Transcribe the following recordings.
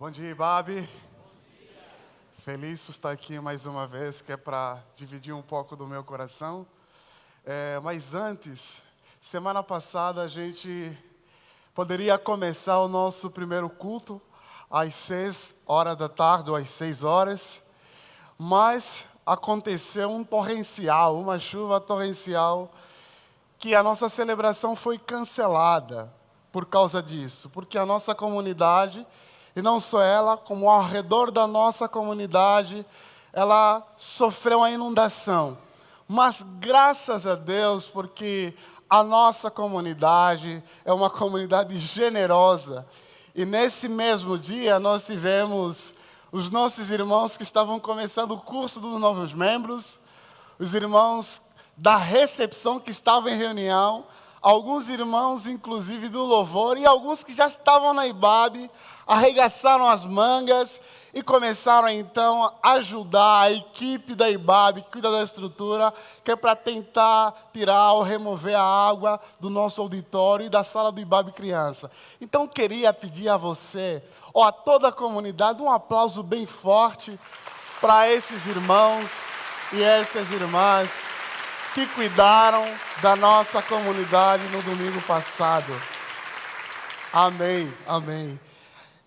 Bom dia, Babi. Feliz por estar aqui mais uma vez, que é para dividir um pouco do meu coração. É, mas antes, semana passada a gente poderia começar o nosso primeiro culto às seis horas da tarde ou às seis horas, mas aconteceu um torrencial, uma chuva torrencial, que a nossa celebração foi cancelada por causa disso, porque a nossa comunidade, e não só ela, como ao redor da nossa comunidade, ela sofreu uma inundação. Mas graças a Deus, porque a nossa comunidade é uma comunidade generosa. E nesse mesmo dia nós tivemos os nossos irmãos que estavam começando o curso dos novos membros, os irmãos da recepção que estavam em reunião, alguns irmãos, inclusive do louvor, e alguns que já estavam na IBAB, arregaçaram as mangas e começaram então a ajudar a equipe da IBAB, que cuida da estrutura, que é para tentar tirar ou remover a água do nosso auditório e da sala do IBAB Criança. Então queria pedir a você, ou a toda a comunidade, um aplauso bem forte para esses irmãos e essas irmãs que cuidaram da nossa comunidade no domingo passado. Amém, amém.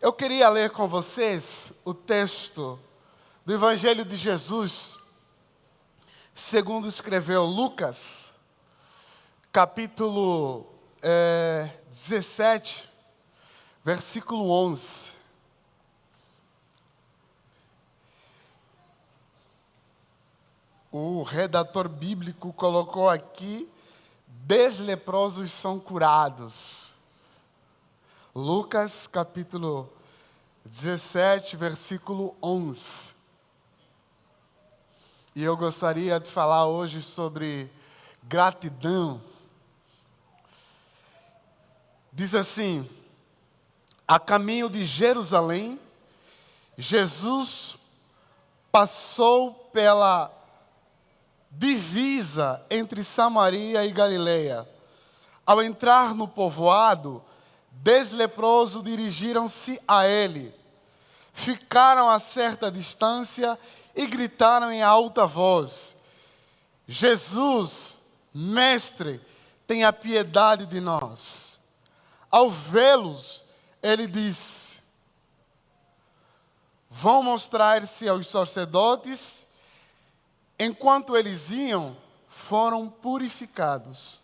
Eu queria ler com vocês o texto do Evangelho de Jesus, segundo escreveu Lucas, capítulo é, 17, versículo 11. O redator bíblico colocou aqui: desleprosos são curados. Lucas capítulo 17, versículo 11. E eu gostaria de falar hoje sobre gratidão. Diz assim: a caminho de Jerusalém, Jesus passou pela divisa entre Samaria e Galileia. Ao entrar no povoado, Dez leprosos dirigiram-se a ele, ficaram a certa distância e gritaram em alta voz: Jesus, Mestre, tenha piedade de nós. Ao vê-los, ele disse: Vão mostrar-se aos sacerdotes. Enquanto eles iam, foram purificados.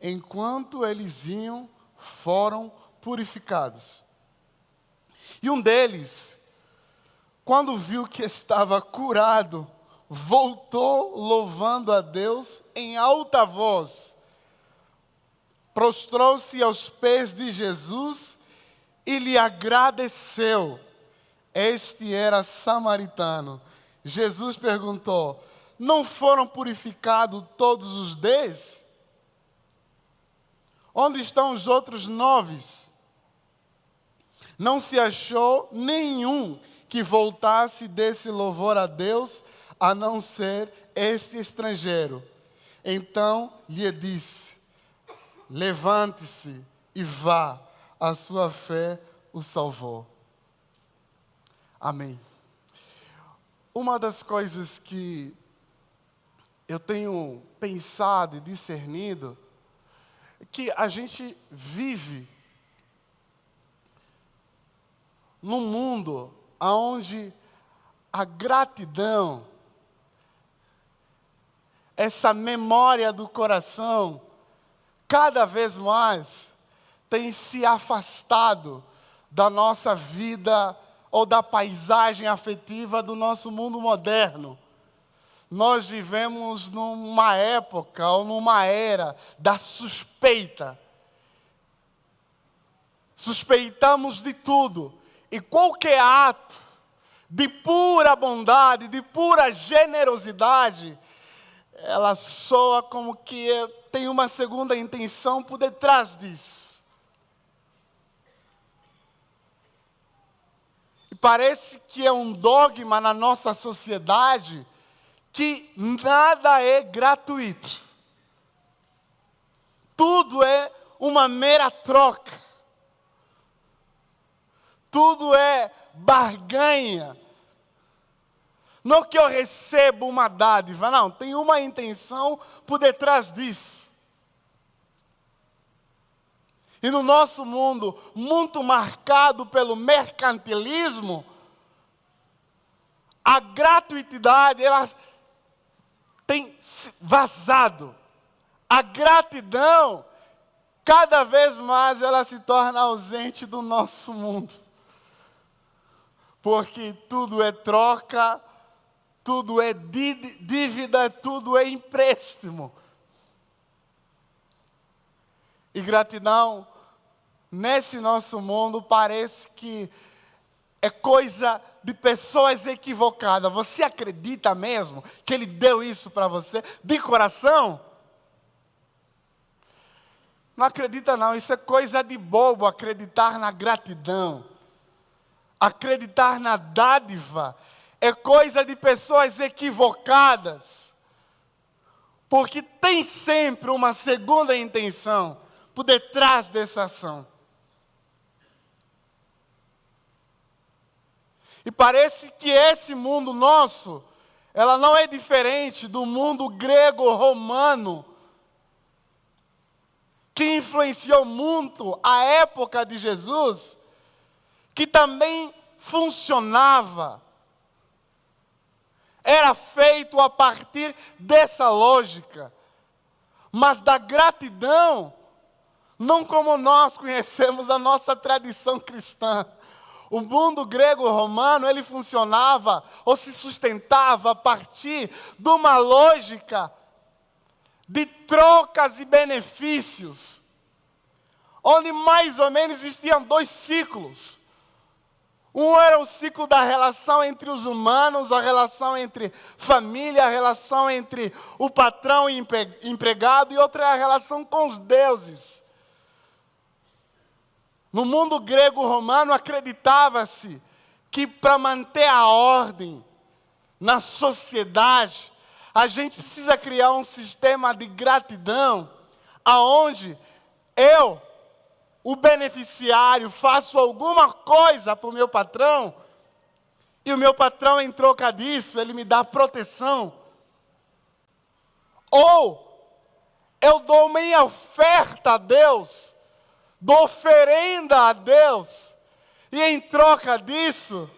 Enquanto eles iam, foram purificados. E um deles, quando viu que estava curado, voltou louvando a Deus em alta voz. Prostrou-se aos pés de Jesus e lhe agradeceu. Este era samaritano. Jesus perguntou: Não foram purificados todos os dez? Onde estão os outros nove? Não se achou nenhum que voltasse desse louvor a Deus, a não ser este estrangeiro. Então lhe disse: Levante-se e vá, a sua fé o salvou. Amém. Uma das coisas que eu tenho pensado e discernido que a gente vive num mundo onde a gratidão, essa memória do coração, cada vez mais tem se afastado da nossa vida ou da paisagem afetiva do nosso mundo moderno. Nós vivemos numa época ou numa era da suspeita. Suspeitamos de tudo. E qualquer ato de pura bondade, de pura generosidade, ela soa como que tem uma segunda intenção por detrás disso. E parece que é um dogma na nossa sociedade que nada é gratuito. Tudo é uma mera troca. tudo é barganha. Não que eu recebo uma dádiva, não, tem uma intenção por detrás disso. E no nosso mundo, muito marcado pelo mercantilismo, a gratuidade, ela tem vazado. A gratidão, cada vez mais, ela se torna ausente do nosso mundo. Porque tudo é troca, tudo é dívida, tudo é empréstimo. E gratidão, nesse nosso mundo, parece que é coisa de pessoas equivocadas. Você acredita mesmo que Ele deu isso para você de coração? Não acredita, não. Isso é coisa de bobo acreditar na gratidão, acreditar na dádiva é coisa de pessoas equivocadas. Porque tem sempre uma segunda intenção por detrás dessa ação. E parece que esse mundo nosso, ela não é diferente do mundo grego-romano, que influenciou muito a época de Jesus, que também funcionava era feito a partir dessa lógica, mas da gratidão, não como nós conhecemos a nossa tradição cristã. O mundo grego-romano, ele funcionava ou se sustentava a partir de uma lógica de trocas e benefícios, onde mais ou menos existiam dois ciclos. Um era o ciclo da relação entre os humanos, a relação entre família, a relação entre o patrão e empregado, e outra é a relação com os deuses. No mundo grego-romano acreditava-se que para manter a ordem na sociedade, a gente precisa criar um sistema de gratidão, aonde eu o beneficiário, faço alguma coisa para o meu patrão, e o meu patrão, em troca disso, ele me dá proteção. Ou eu dou minha oferta a Deus, dou oferenda a Deus, e em troca disso,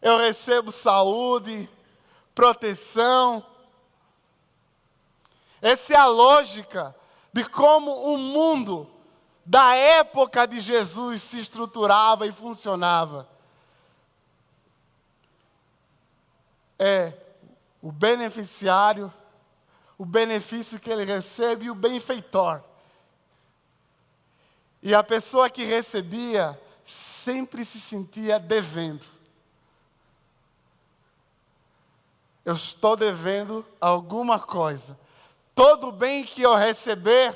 eu recebo saúde, proteção. Essa é a lógica de como o mundo da época de Jesus se estruturava e funcionava. É o beneficiário, o benefício que ele recebe e o benfeitor. E a pessoa que recebia sempre se sentia devendo. Eu estou devendo alguma coisa. Todo bem que eu receber,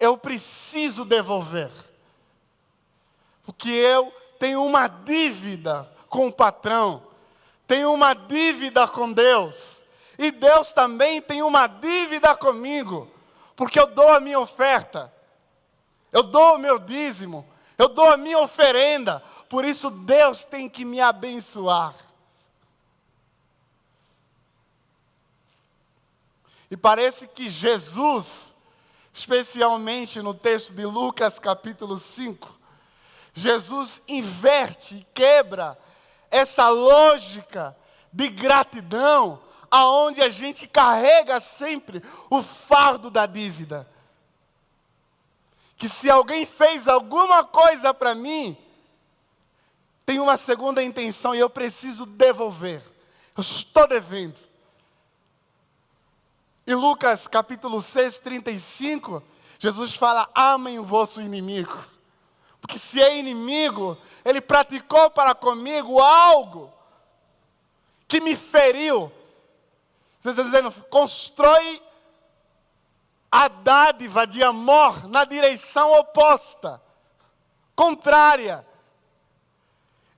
eu preciso devolver. Porque eu tenho uma dívida com o patrão, tenho uma dívida com Deus, e Deus também tem uma dívida comigo, porque eu dou a minha oferta, eu dou o meu dízimo, eu dou a minha oferenda, por isso Deus tem que me abençoar. E parece que Jesus especialmente no texto de Lucas capítulo 5, Jesus inverte e quebra essa lógica de gratidão, aonde a gente carrega sempre o fardo da dívida. Que se alguém fez alguma coisa para mim, tem uma segunda intenção e eu preciso devolver. Eu estou devendo. Em Lucas capítulo 6, 35, Jesus fala: amem o vosso inimigo. Porque se é inimigo, ele praticou para comigo algo que me feriu. Você está dizendo, constrói a dádiva de amor na direção oposta, contrária.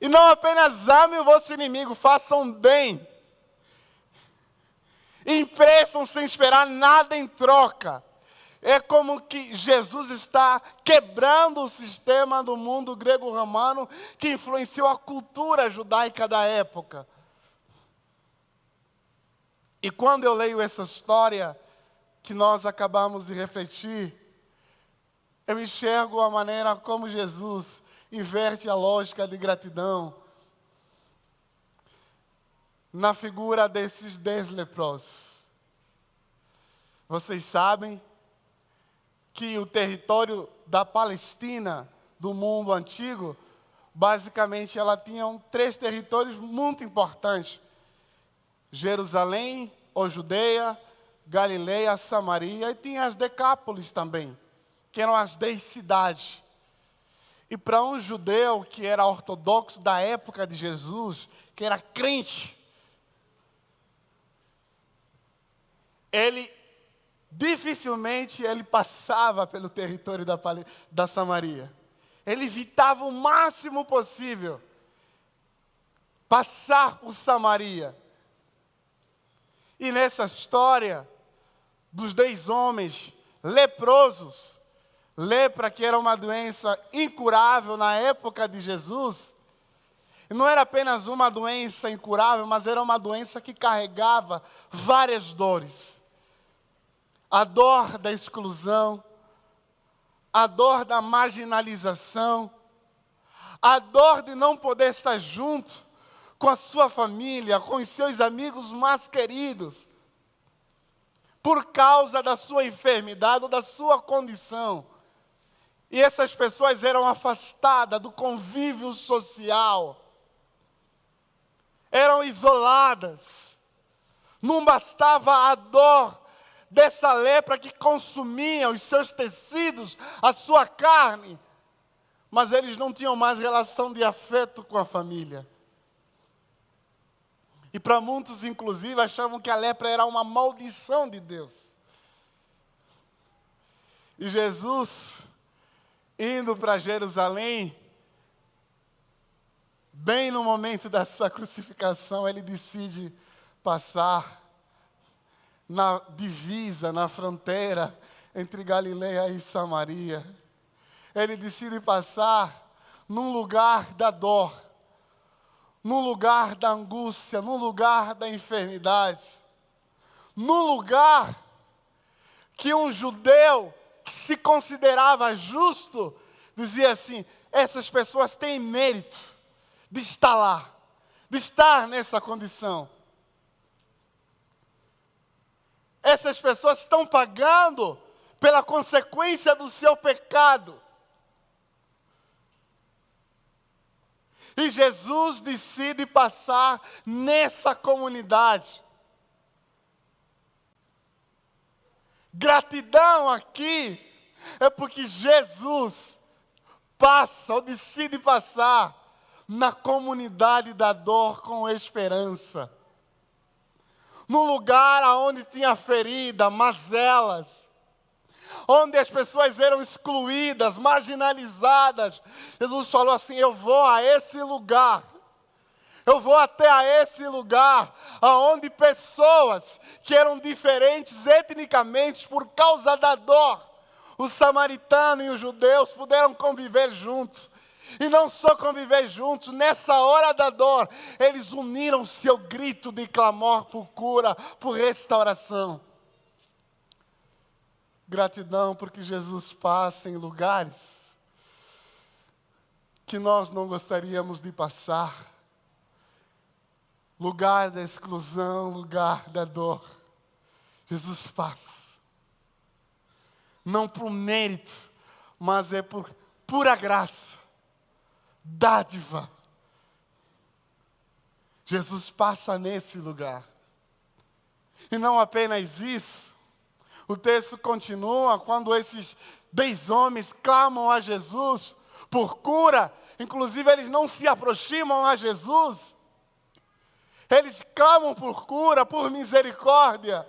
E não apenas ame o vosso inimigo, façam bem emprestam sem esperar nada em troca. é como que Jesus está quebrando o sistema do mundo grego-romano que influenciou a cultura judaica da época. E quando eu leio essa história que nós acabamos de refletir, eu enxergo a maneira como Jesus inverte a lógica de gratidão na figura desses dez leprosos. Vocês sabem que o território da Palestina, do mundo antigo, basicamente ela tinha três territórios muito importantes: Jerusalém, ou Judeia, Galileia, Samaria, e tinha as Decápolis também, que eram as dez cidades. E para um judeu que era ortodoxo da época de Jesus, que era crente, ele dificilmente ele passava pelo território da, da Samaria. Ele evitava o máximo possível passar por Samaria. E nessa história dos dez homens leprosos, lepra que era uma doença incurável na época de Jesus, não era apenas uma doença incurável, mas era uma doença que carregava várias dores. A dor da exclusão, a dor da marginalização, a dor de não poder estar junto com a sua família, com os seus amigos mais queridos, por causa da sua enfermidade ou da sua condição. E essas pessoas eram afastadas do convívio social, eram isoladas. Não bastava a dor dessa lepra que consumia os seus tecidos, a sua carne, mas eles não tinham mais relação de afeto com a família. E para muitos, inclusive, achavam que a lepra era uma maldição de Deus. E Jesus, indo para Jerusalém, bem no momento da sua crucificação, ele decide passar na divisa, na fronteira entre Galileia e Samaria. Ele decide passar num lugar da dor, num lugar da angústia, num lugar da enfermidade, num lugar que um judeu que se considerava justo dizia assim: essas pessoas têm mérito de estar lá, de estar nessa condição. Essas pessoas estão pagando pela consequência do seu pecado. E Jesus decide passar nessa comunidade. Gratidão aqui é porque Jesus passa ou decide passar na comunidade da dor com esperança num lugar onde tinha ferida, mazelas, onde as pessoas eram excluídas, marginalizadas. Jesus falou assim: Eu vou a esse lugar. Eu vou até a esse lugar aonde pessoas que eram diferentes etnicamente por causa da dor, o samaritano e os judeus puderam conviver juntos. E não só conviver juntos, nessa hora da dor, eles uniram seu grito de clamor por cura, por restauração. Gratidão porque Jesus passa em lugares que nós não gostaríamos de passar. Lugar da exclusão, lugar da dor. Jesus passa. Não por mérito, mas é por pura graça dádiva. Jesus passa nesse lugar. E não apenas isso, o texto continua quando esses dez homens clamam a Jesus por cura, inclusive eles não se aproximam a Jesus, eles clamam por cura, por misericórdia,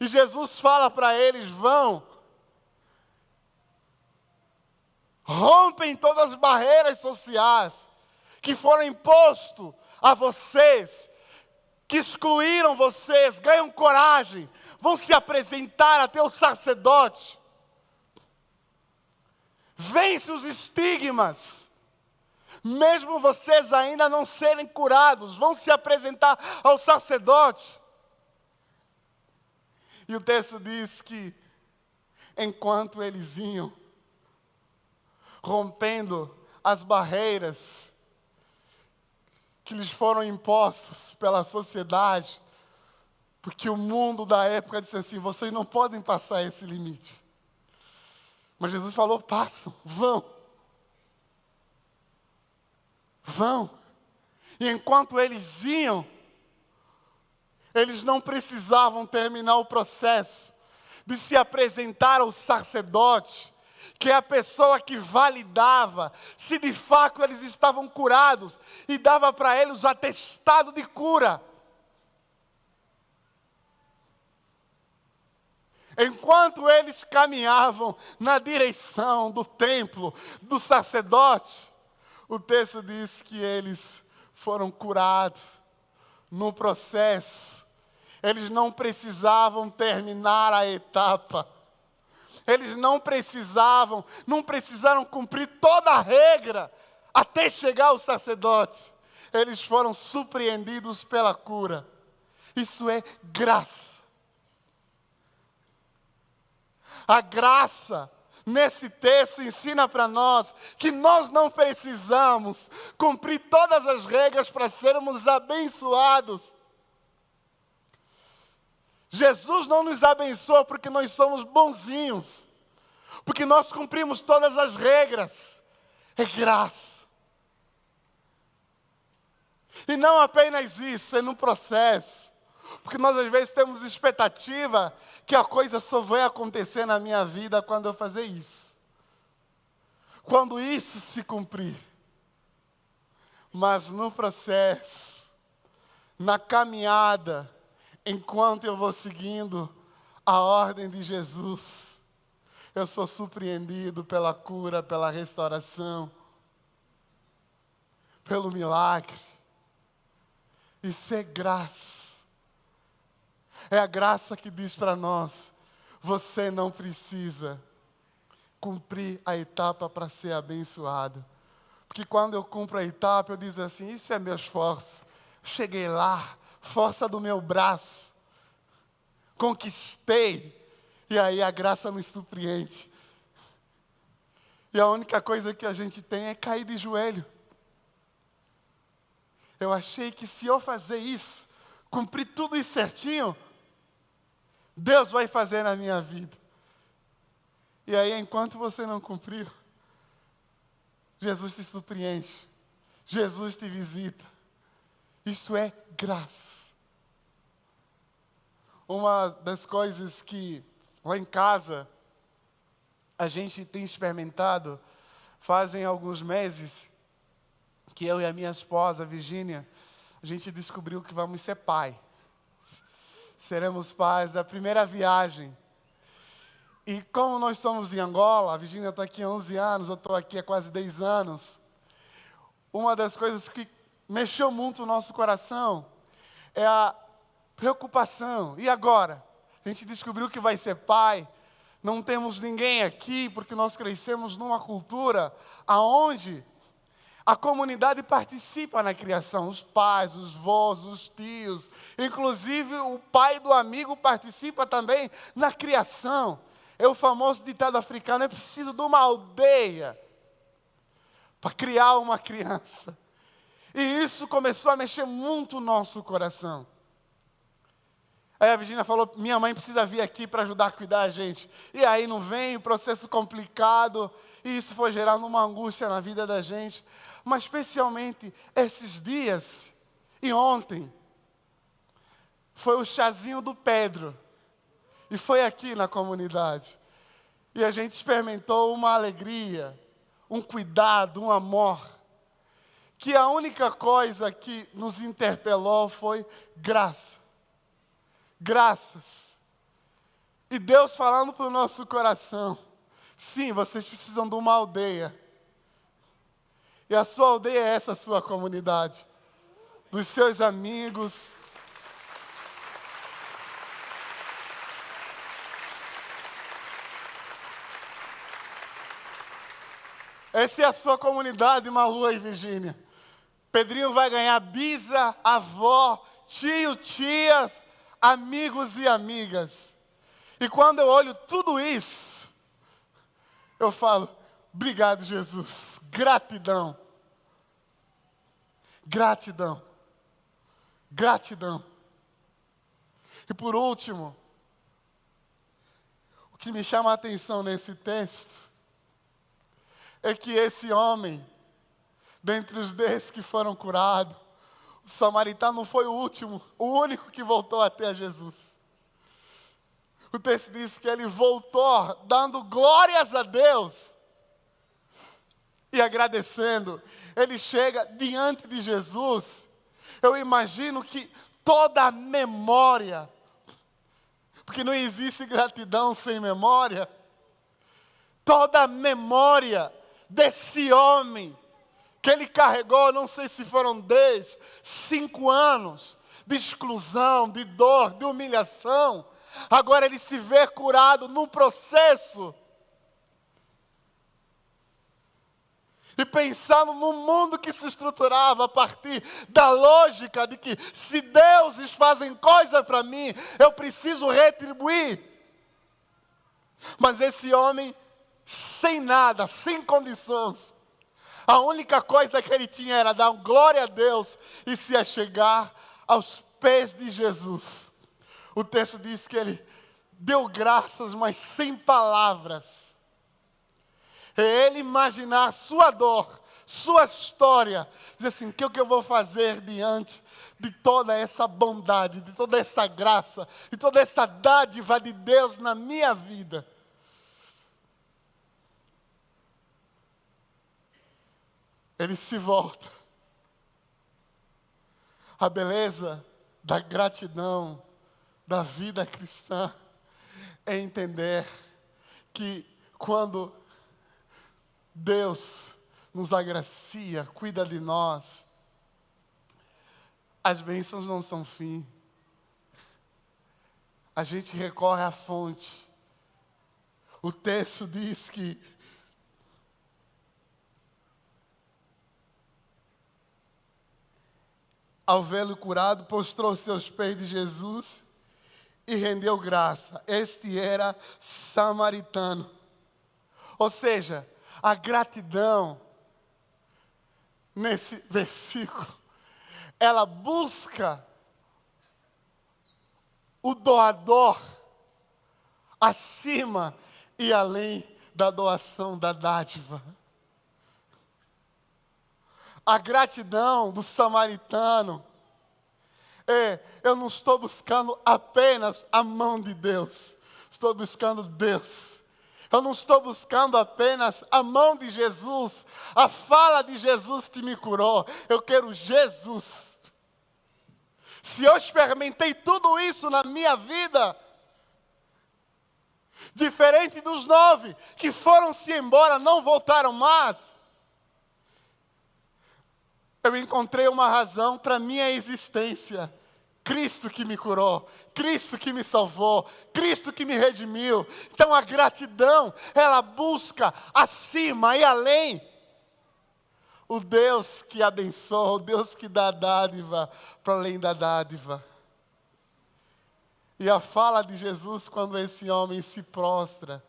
e Jesus fala para eles: vão, rompem todas as barreiras sociais que foram impostas a vocês, que excluíram vocês, ganham coragem, vão se apresentar até o sacerdote. vence os estigmas. Mesmo vocês ainda não serem curados, vão se apresentar ao sacerdote. E o texto diz que, enquanto eles iam, rompendo as barreiras que lhes foram impostas pela sociedade, porque o mundo da época disse assim: vocês não podem passar esse limite. Mas Jesus falou: passam, vão. Vão. E enquanto eles iam, eles não precisavam terminar o processo de se apresentar ao sacerdote, que é a pessoa que validava se de fato eles estavam curados e dava para eles o atestado de cura. Enquanto eles caminhavam na direção do templo, do sacerdote, o texto diz que eles foram curados no processo. Eles não precisavam terminar a etapa. Eles não precisavam, não precisaram cumprir toda a regra até chegar ao sacerdote. Eles foram surpreendidos pela cura. Isso é graça. A graça nesse texto ensina para nós que nós não precisamos cumprir todas as regras para sermos abençoados. Jesus não nos abençoa porque nós somos bonzinhos, porque nós cumprimos todas as regras. É graça. E não apenas isso, é no processo. Porque nós às vezes temos expectativa que a coisa só vai acontecer na minha vida quando eu fazer isso. Quando isso se cumprir. Mas no processo, na caminhada, enquanto eu vou seguindo a ordem de Jesus, eu sou surpreendido pela cura, pela restauração, pelo milagre. Isso é graça. É a graça que diz para nós: você não precisa cumprir a etapa para ser abençoado. Porque quando eu cumpro a etapa, eu digo assim: isso é meu esforço. Cheguei lá, força do meu braço, conquistei. E aí a graça nos surpreende. E a única coisa que a gente tem é cair de joelho. Eu achei que se eu fazer isso, cumprir tudo isso certinho, Deus vai fazer na minha vida. E aí, enquanto você não cumpriu, Jesus te surpreende, Jesus te visita. Isso é graça. Uma das coisas que lá em casa a gente tem experimentado, fazem alguns meses, que eu e a minha esposa, Virgínia, a gente descobriu que vamos ser pai seremos pais da primeira viagem. E como nós somos em Angola, a Virginia está aqui há 11 anos, eu estou aqui há quase 10 anos, uma das coisas que mexeu muito o nosso coração é a preocupação. E agora? A gente descobriu que vai ser pai, não temos ninguém aqui, porque nós crescemos numa cultura aonde a comunidade participa na criação, os pais, os vós, os tios, inclusive o pai do amigo participa também na criação. É o famoso ditado africano: é preciso de uma aldeia para criar uma criança. E isso começou a mexer muito o nosso coração. Aí a Virginia falou: minha mãe precisa vir aqui para ajudar a cuidar a gente. E aí não vem, o processo complicado, e isso foi gerando uma angústia na vida da gente. Mas especialmente esses dias, e ontem, foi o chazinho do Pedro. E foi aqui na comunidade. E a gente experimentou uma alegria, um cuidado, um amor. Que a única coisa que nos interpelou foi graça graças. E Deus falando para o nosso coração: sim, vocês precisam de uma aldeia. E a sua aldeia é essa sua comunidade, dos seus amigos. Essa é a sua comunidade, Malu e Virgínia. Pedrinho vai ganhar bisa, avó, tio, tias, amigos e amigas. E quando eu olho tudo isso, eu falo: obrigado, Jesus, gratidão. Gratidão. Gratidão. E por último, o que me chama a atenção nesse texto é que esse homem, dentre os dez que foram curados, o samaritano foi o último, o único que voltou até Jesus. O texto diz que ele voltou dando glórias a Deus e agradecendo. Ele chega diante de Jesus. Eu imagino que toda a memória, porque não existe gratidão sem memória, toda a memória desse homem que ele carregou, não sei se foram 10, 5 anos de exclusão, de dor, de humilhação. Agora ele se vê curado num processo. E pensando no mundo que se estruturava a partir da lógica de que se deuses fazem coisa para mim, eu preciso retribuir. Mas esse homem sem nada, sem condições. A única coisa que ele tinha era dar glória a Deus e se achegar aos pés de Jesus. O texto diz que ele deu graças, mas sem palavras. É ele imaginar sua dor, sua história, dizer assim: o que, que eu vou fazer diante de toda essa bondade, de toda essa graça, de toda essa dádiva de Deus na minha vida. Ele se volta. A beleza da gratidão da vida cristã é entender que quando Deus nos agracia, cuida de nós, as bênçãos não são fim. A gente recorre à fonte. O texto diz que ao vê-lo curado, postrou seus pés de Jesus e rendeu graça. Este era samaritano. Ou seja, a gratidão nesse versículo, ela busca o doador acima e além da doação da dádiva a gratidão do samaritano. É, eu não estou buscando apenas a mão de Deus, estou buscando Deus. Eu não estou buscando apenas a mão de Jesus, a fala de Jesus que me curou. Eu quero Jesus. Se eu experimentei tudo isso na minha vida, diferente dos nove que foram-se embora, não voltaram mais, eu encontrei uma razão para minha existência. Cristo que me curou, Cristo que me salvou, Cristo que me redimiu. Então a gratidão, ela busca acima e além. O Deus que abençoa, o Deus que dá dádiva para além da dádiva. E a fala de Jesus quando esse homem se prostra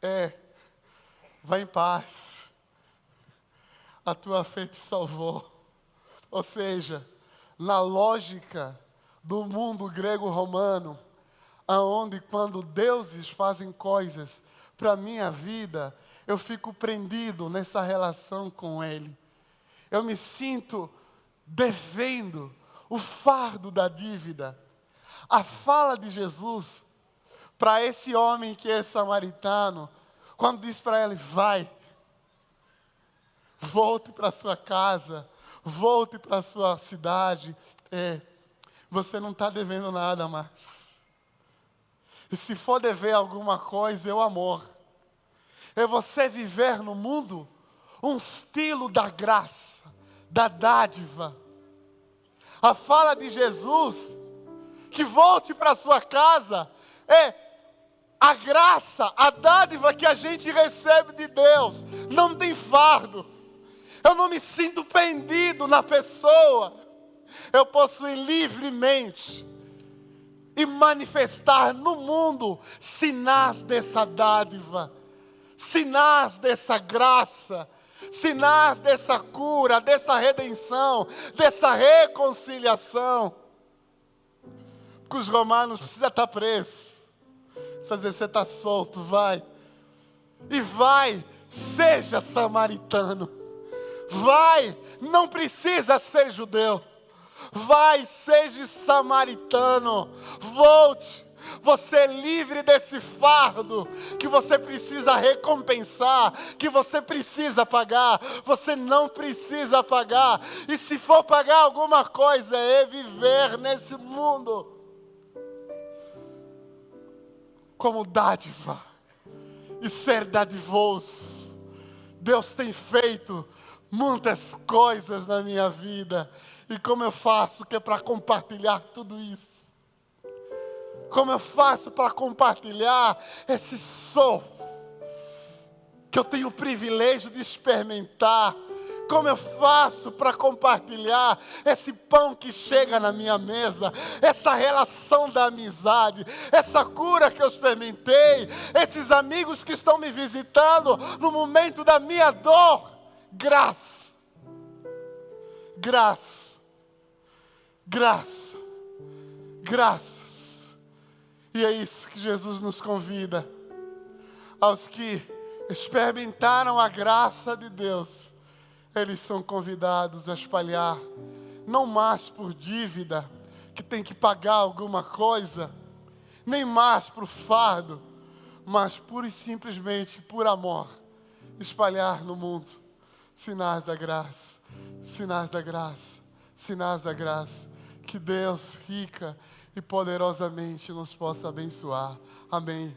é: vá em paz a tua fé te salvou. Ou seja, na lógica do mundo grego-romano, aonde quando deuses fazem coisas para minha vida, eu fico prendido nessa relação com Ele. Eu me sinto devendo o fardo da dívida. A fala de Jesus para esse homem que é samaritano, quando diz para ele: vai, volte para sua casa, volte para sua cidade. É, você não está devendo nada mais. E se for dever alguma coisa, é o amor. É você viver no mundo um estilo da graça, da dádiva. A fala de Jesus, que volte para sua casa, é A graça, a dádiva que a gente recebe de Deus, não tem fardo. Eu não me sinto pendido na pessoa. Eu posso ir livremente e manifestar no mundo sinais dessa dádiva, sinais dessa graça, sinais dessa cura, dessa redenção, dessa reconciliação. Porque os romanos precisam estar presos. Precisa você está solto, vai. E vai, seja samaritano. Vai, não precisa ser judeu. Vai, seja samaritano. Volte. Você é livre desse fardo que você precisa recompensar, que você precisa pagar. Você não precisa pagar. E se for pagar alguma coisa, é viver nesse mundo como dádiva e ser dadivoso. Deus tem feito muitas coisas na minha vida. E como eu faço que é para compartilhar tudo isso? Como eu faço para compartilhar esse som que eu tenho o privilégio de experimentar? Como eu faço para compartilhar esse pão que chega na minha mesa, essa relação da amizade, essa cura que eu experimentei, esses amigos que estão me visitando no momento da minha dor? Graça, graça, graça, graças. E é isso que Jesus nos convida. Aos que experimentaram a graça de Deus eles são convidados a espalhar, não mais por dívida, que tem que pagar alguma coisa, nem mais por fardo, mas pura e simplesmente por amor, espalhar no mundo sinais da graça, sinais da graça, sinais da graça. Que Deus rica e poderosamente nos possa abençoar. Amém.